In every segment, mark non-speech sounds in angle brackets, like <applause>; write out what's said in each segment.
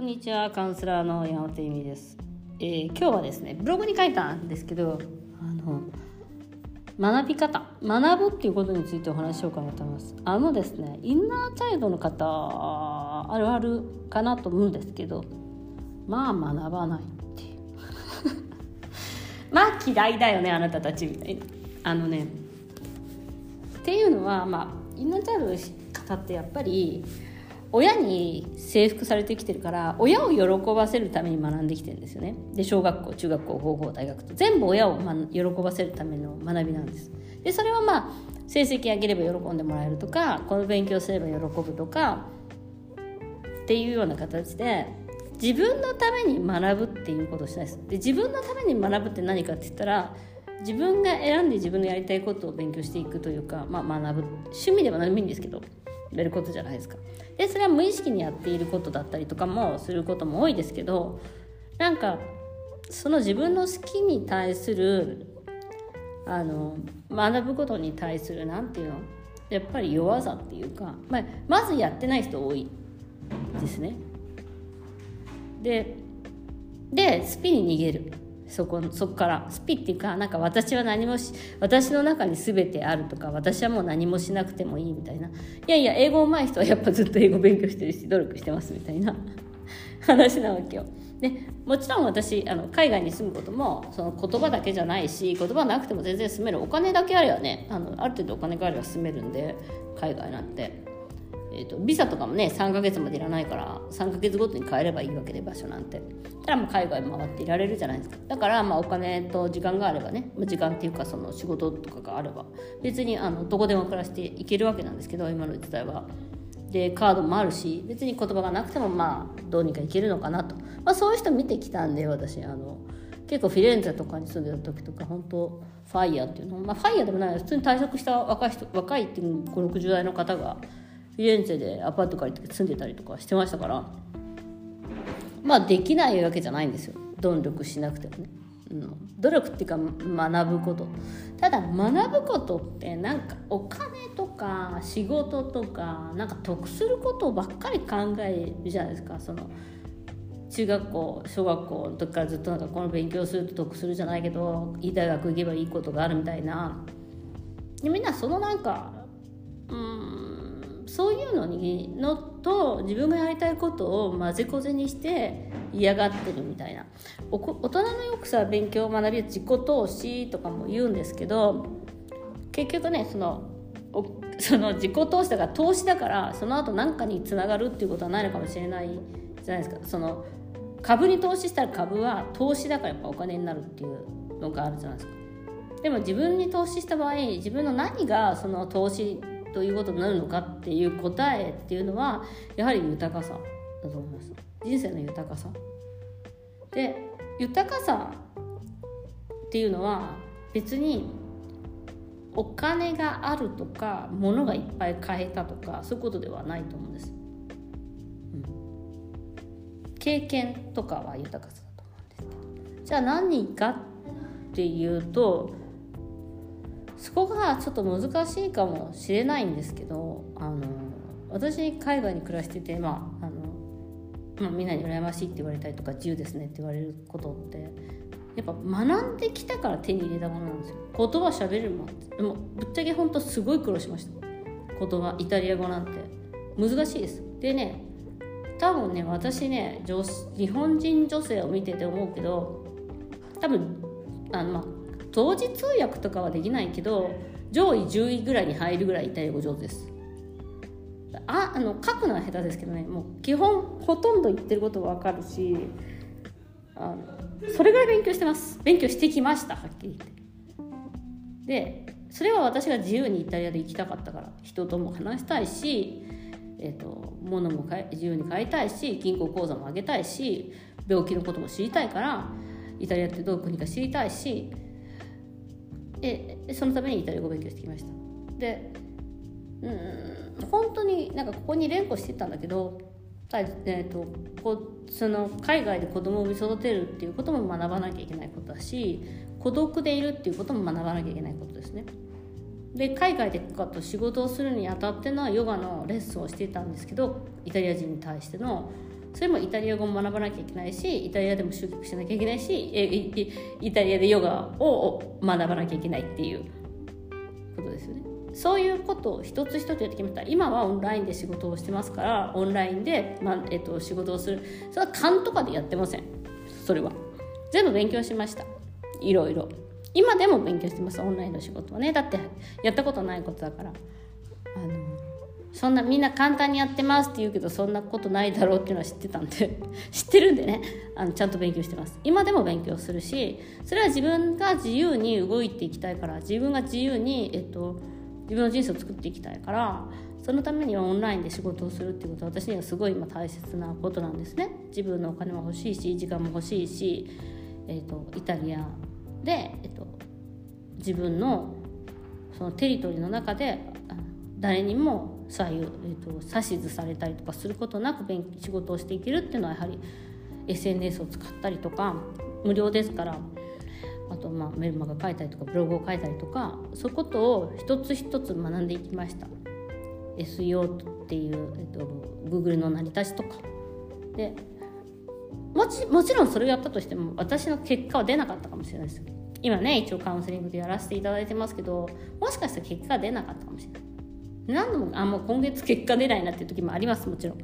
こんにちはカウンセラーの山本由美です、えー今日はですねブログに書いたんですけどあの学び方学ぶっていうことについてお話ししようかなと思います。あのですねインナーチャイルドの方あるあるかなと思うんですけどまあ学ばないっていう。<laughs> まあ嫌いだよねあなたたちみたいな。あのねっていうのはまあインナーチャイルドの方ってやっぱり親に征服されてきてるから親を喜ばせるために学んできてるんですよね。で小学校中学校高校大学と。全部親を、ま、喜ばせるための学びなんです。でそれはまあ成績上げれば喜んでもらえるとかこの勉強すれば喜ぶとかっていうような形で自分のために学ぶっていうことをしたいです。で自分のために学ぶって何かって言ったら自分が選んで自分のやりたいことを勉強していくというか、まあ、学ぶ。趣味では何でもいいんですけどやることじゃないですか。でそれは無意識にやっていることだったりとかもすることも多いですけどなんかその自分の好きに対するあの学ぶことに対するなんていうの？やっぱり弱さっていうか、まあ、まずやってない人多いですね。ででスピに逃げる。そこそこからスピっていうかなんか私は何もし私の中に全てあるとか私はもう何もしなくてもいいみたいな。いやいや英語上手い人はやっぱずっと英語勉強してるし努力してますみたいな。<laughs> 話なわけよ。でもちろん私あの海外に住むこともその言葉だけじゃないし言葉なくても全然住める。お金だけあればねあのある程度お金があれば住めるんで海外なんて。えーと、ビザとかもね3ヶ月までいらないから3ヶ月ごとに変えればいいわけで場所なんて。たらもう海外回っていられるじゃないですか。だからまあお金と時間があればね時間っていうかその仕事とかがあれば。別にあのどこでも暮らしていけるわけなんですけど今の時代は。でカードもあるし別に言葉がなくてもまあどうにかいけるのかなと、まあ、そういう人見てきたんで私あの結構フィレンツェとかに住んでた時とか本当ファイヤーっていうの。まあファイヤーでもない普通に退職した若い人若いっていう560代の方がフィレンツェでアパート借りて住んでたりとかしてましたから。まあできないわけじゃないんですよ。努力しなくてもね、うん、努力っていうか学ぶこと。ただ学ぶことってなんかお金とか仕事とかなんか得することばっかり考えるじゃないですか。その中学校小学校の時からずっとなんかこの勉強すると得するじゃないけどいい大学行けばいいことがあるみたいな。みんなそのなんかうんそういうのにのと自分がやりたいことを混ぜこぜにして嫌がってるみたいな。お大人のよくさ勉強を学び自己投資とかも言うんですけど結局ねそのおその自己投資だから投資だからその後何かにつながるっていうことはないのかもしれないじゃないですか。その株に投資したら株は投資だからやっぱお金になるっていうのがあるじゃないですか。でも自分に投資した場合自分の何がその投資ということになるのかっていう答えっていうのはやはり豊かさだと思います。人生の豊かさ。で豊かさっていうのは別にお金があるとか物がいっぱい買えたとかそういうことではないと思うんです、うん、経験とかは豊かさだと思うんですけどじゃあ何かっていうとそこがちょっと難しいかもしれないんですけどあの私海外に暮らしてて、まああのまあ、みんなに羨ましいって言われたりとか自由ですねって言われることってやっぱ学んできたから手に入れたものなんですよ。言葉しゃべるもんでもぶっちゃけ本当すごい苦労しました。言葉イタリア語なんて。難しいです。でね多分ね私ね女日本人女性を見てて思うけど多分あのまあ同時通訳とかはできないけど上位10位ぐらいに入るぐらいイタリア語上手です。ああの書くのは下手ですけどね。もう基本ほとんど言ってること分かるしあのそれぐらい勉強してます。勉強してきましたはっきり言って。でそれは私が自由にイタリアで行きたかったから人とも話したいし、えーと、物も自由に買いたいし銀行口座も上げたいし病気のことも知りたいからイタリアってどういう国か知りたいしえそのためにイタリア語を勉強してきましたでうん本当になんかここに連呼してたんだけどえーと、こその海外で子供を産み育てるっていうことも学ばなきゃいけないことだし孤独でいるっていうことも学ばなきゃいけないことですね。で海外でかと仕事をするにあたってのヨガのレッスンをしていたんですけどイタリア人に対してのそれもイタリア語も学ばなきゃいけないしイタリアでも集客しなきゃいけないしイタリアでヨガを学ばなきゃいけないっていうことですよね。そういうことを一つ一つやってきました。今はオンラインで仕事をしてますからオンラインで、まえっと、仕事をする。それは勘とかでやってません。それは。全部勉強しました。いろいろ。今でも勉強してます。オンラインの仕事はね。だってやったことないことだから。そんなみんな簡単にやってますって言うけどそんなことないだろうっていうのは知ってたんで <laughs> 知ってるんでね。あのちゃんと勉強してます。今でも勉強するしそれは自分が自由に動いていきたいから自分が自由に、えっと、自分の人生を作っていきたいからそのためにはオンラインで仕事をするっていうことは私にはすごい今大切なことなんですね。自分のお金も欲しいし時間も欲しいし、えっと、イタリアで、えっと、自分のそのテリトリーの中で誰にも左右、えーと、指図されたりとかすることなく勉仕事をしていけるっていうのはやはり SNS を使ったりとか無料ですからあとまあメルマガ書いたりとかブログを書いたりとかそういうことを一つ一つ学んでいきました。SEO っていう、えーと、Google の成り立ちとか。でもちもちろんそれをやったとしても私の結果は出なかったかもしれないです。今ね一応カウンセリングでやらせていただいてますけどもしかしたら結果が出なかったかもしれない。何度もあもう今月結果出ないなっていう時もありますもちろん。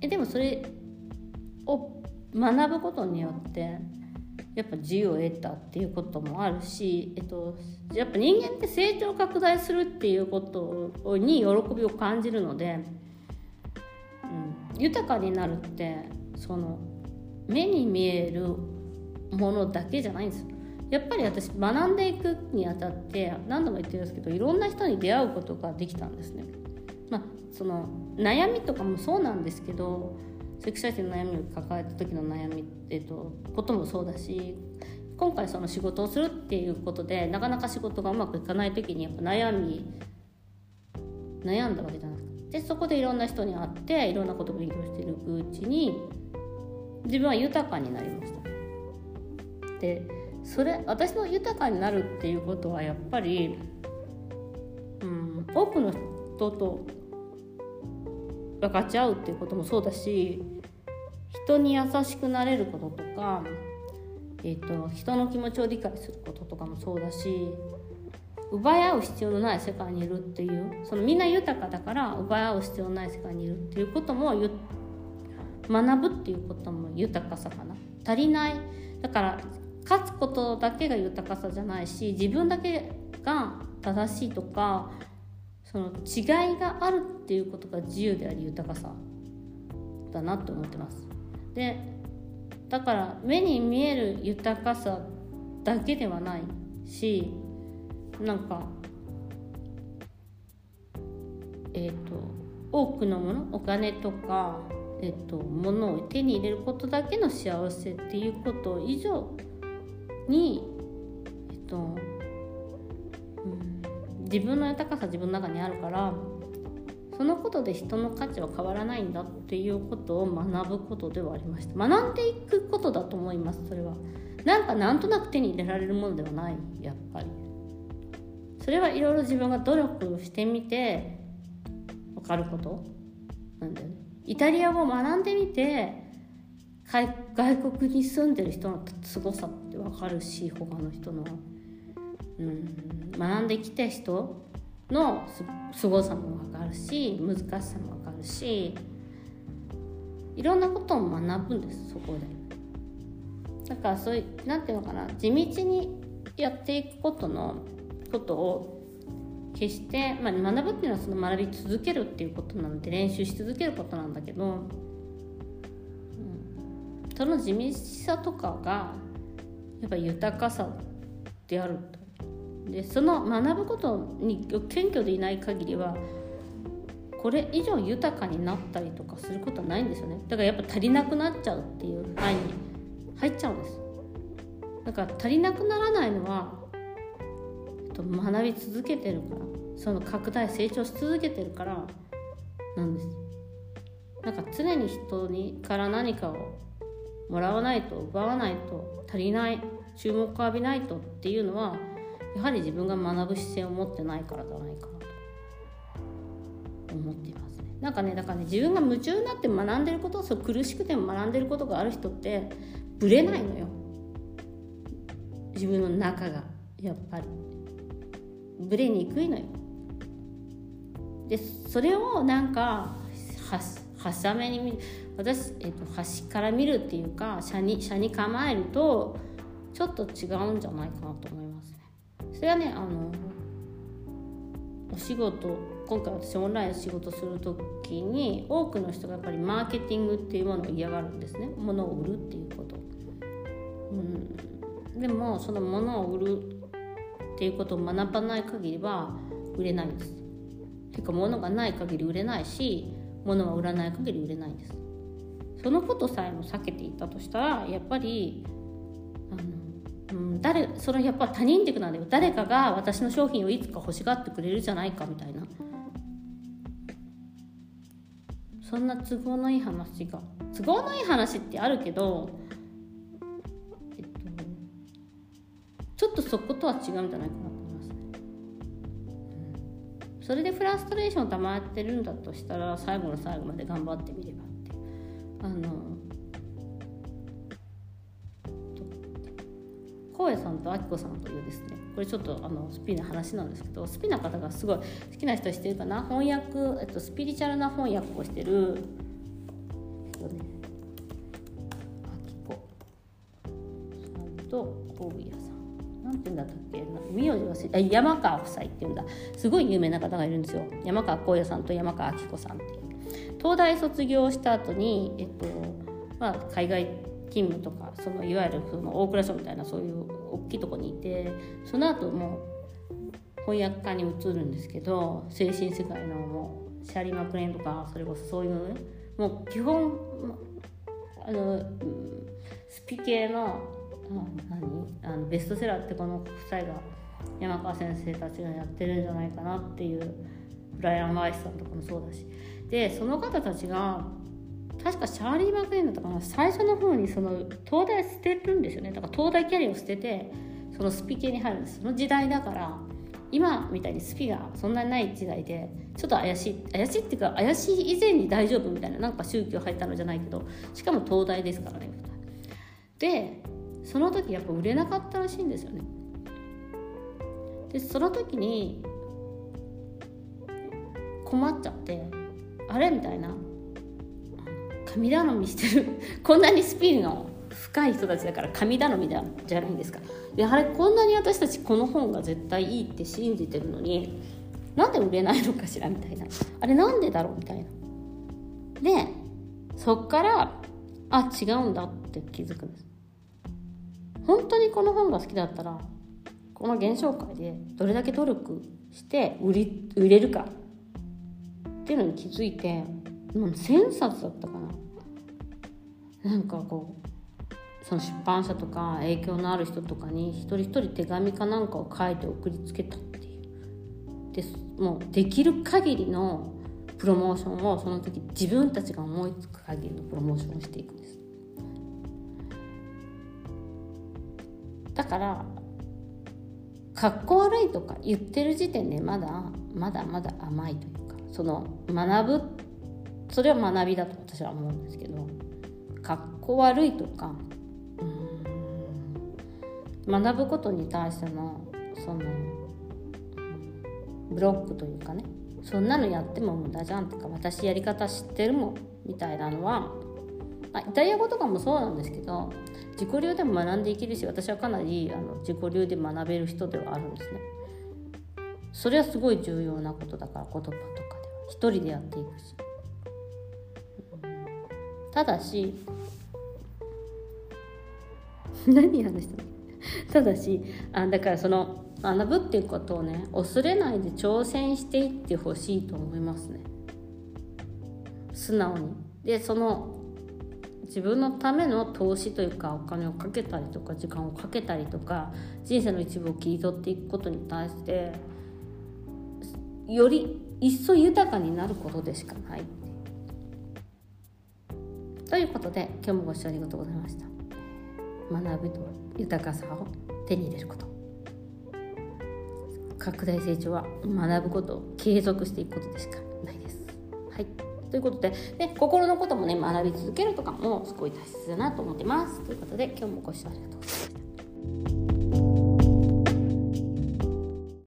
えでもそれを学ぶことによってやっぱ自由を得たっていうこともあるし、えっと、やっぱ人間って成長拡大するっていうことに喜びを感じるので、うん、豊かになるってその目に見えるものだけじゃないんですよ。やっぱり私学んでいくにあたって何度も言ってるんですけどいろんな人に出会うことができたんですね。まあ、その悩みとかもそうなんですけどセクシャリティの悩みを抱えた時の悩み、えっと、こともそうだし今回その仕事をするっていうことでなかなか仕事がうまくいかない時にやっぱ悩み悩んだわけじゃないですか。でそこでいろんな人に会っていろんなことを勉強していくうちに自分は豊かになりました。でそれ私の豊かになるっていうことはやっぱり、うん、多くの人と分かち合うっていうこともそうだし人に優しくなれることとか、えーと、人の気持ちを理解することとかもそうだし奪い合う必要のない世界にいるっていうそのみんな豊かだから奪い合う必要のない世界にいるっていうことも学ぶっていうことも豊かさかな。足りない。だから勝つことだけが豊かさじゃないし自分だけが正しいとかその違いがあるっていうことが自由であり豊かさだなって思ってます。でだから目に見える豊かさだけではないしなんかえっ、ー、と多くのものお金とかえっ、ー、と物を手に入れることだけの幸せっていうこと以上にえっと、うん、自分の豊かさ自分の中にあるからそのことで人の価値は変わらないんだっていうことを学ぶことではありました。学んでいくことだと思いますそれは。なんかなんとなく手に入れられるものではないやっぱり。それはいろいろ自分が努力してみて分かること？なんだよね。イタリア語を学んでみて外国に住んでる人の凄さ分かるし他の人の、うん、学んできた人の凄さも分かるし難しさも分かるしいろんなことを学ぶんですそこで。だからそういう何て言うのかな地道にやっていくことのことを決して、まあ、学ぶっていうのはその学び続けるっていうことなので練習し続けることなんだけどうん。その地道さとかがやっぱ豊かさであると。でその学ぶことに謙虚でいない限りはこれ以上豊かになったりとかすることはないんですよね。だからやっぱ足りなくなっちゃうっていう範囲に入っちゃうんです。だから足りなくならないのは、えっと、学び続けてるからその拡大成長し続けてるからなんです。なんか常に人にから何かをもらわないと奪わないと足りない注目を浴びないとっていうのはやはり自分が学ぶ姿勢を持ってないからじゃないかなと思っていますね。なんかねだからね自分が夢中になって学んでることそう苦しくても学んでることがある人ってぶれないのよ。自分の中がやっぱり。ぶれにくいのよ。でそれをなんかはしゃめに見る。私、えっと、端から見るっていうか車に車に構えるとちょっと違うんじゃないかなと思いますね。それはねあのお仕事今回私オンライン仕事する時に多くの人がやっぱりマーケティングっていうものを嫌がるんですね。物を売るっていうこと、うん、でもその物を売るっていうことを学ばない限りは売れないんです。ていうか物がない限り売れないし物は売らない限り売れないんです。そのことさえも避けていったとしたらやっぱりあのうん、誰それやっぱ他人軸なんだよ。誰かが私の商品をいつか欲しがってくれるじゃないかみたいな。そんな都合のいい話が都合のいい話ってあるけど、えっと、ちょっとそことは違うんじゃないかなと思います。ね、それでフラストレーション溜まってるんだとしたら最後の最後まで頑張ってみれば。あの荒野さんとあきこさんというですねこれちょっとあのスピな話なんですけどスピな方がすごい好きな人してるかな？翻訳、えっと、スピリチュアルな翻訳をしてるえっとねあきこさんと大家さん。なんて言うんだったっけ？名字忘れあ山川夫妻っていうんだ。すごい有名な方がいるんですよ。山川光也さんと山川明子さんっていう。東大卒業した後にえっとまあ海外勤務とかそのいわゆるその大蔵省みたいなそういう大きいとこにいてその後も翻訳家に移るんですけど精神世界のもうシャリマクレーンとかそれこそそういうねもう基本あのスピ系の何あのベストセラーってこの夫妻が山川先生たちがやってるんじゃないかなっていうブライアン・ワイスさんとかもそうだしでその方たちが確かシャーリー・マクレーンだったかな。最初の方にその東大捨てるんですよね。だから東大キャリアを捨ててそのスピ系に入るんです。その時代だから今みたいにスピがそんなにない時代でちょっと怪しい怪しいっていうか怪しい以前に大丈夫みたいななんか宗教入ったのじゃないけどしかも東大ですからね。でその時やっぱ売れなかったらしいんですよね。でその時に困っちゃってあれみたいな。神頼みしてる。<laughs> こんなにスピンの深い人たちだから神頼みじゃじゃないんですか。やはりこんなに私たちこの本が絶対いいって信じてるのになんで売れないのかしらみたいな。あれなんでだろうみたいな。でそっからあ違うんだって気づくんです。本当にこの本が好きだったらこの現象界でどれだけ努力して売り売れるか。っていうのに気づいてう1000冊だったかな。なんかこうその出版社とか影響のある人とかに一人一人手紙かなんかを書いて送りつけたっていう。でもうできる限りのプロモーションをその時自分たちが思いつく限りのプロモーションをしていくんです。だからかっこ悪いとか言ってる時点でまだまだまだ甘いというその学ぶそれは学びだと私は思うんですけどかっこ悪いとか学ぶことに対してのそのブロックというかねそんなのやっても無駄じゃんとか私やり方知ってるもんみたいなのは、まあ、イタリア語とかもそうなんですけど自己流でも学んでいけるし私はかなりあの自己流で学べる人ではあるんですね。それはすごい重要なことだから言葉とか一人でやっていくし。ただし <laughs> 何話したの？ただしあだからその学ぶっていうことをね恐れないで挑戦していってほしいと思いますね。素直に。でその自分のための投資というかお金をかけたりとか時間をかけたりとか人生の一部を切り取っていくことに対してより一層豊かになることでしかないということで今日もご視聴ありがとうございました。学ぶと豊かさを手に入れること。拡大成長は学ぶことを継続していくことでしかないです。はい。ということでで心のこともね学び続けるとかもすごい大切だなと思ってます。ということで今日もご視聴ありがとうございます